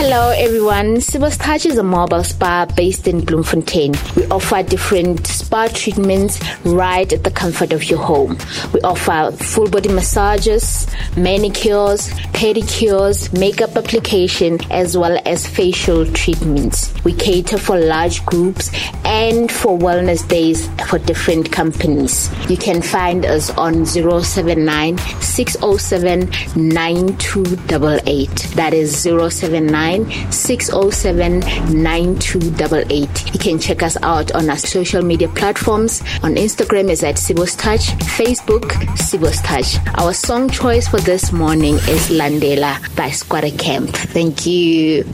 Hello, everyone. Sibos Touch is a mobile spa based in Bloemfontein. We offer different spa treatments right at the comfort of your home. We offer full body massages, manicures, pedicures, makeup application, as well as facial treatments. We cater for large groups and for wellness days for different companies. You can find us on 079 607 9288. That is 079 607 9288. You can check us out on our social media platforms. On Instagram is at Sibos Touch, Facebook Sibos Touch. Our song choice for this morning is Landela by Skwatta Kamp. Thank you.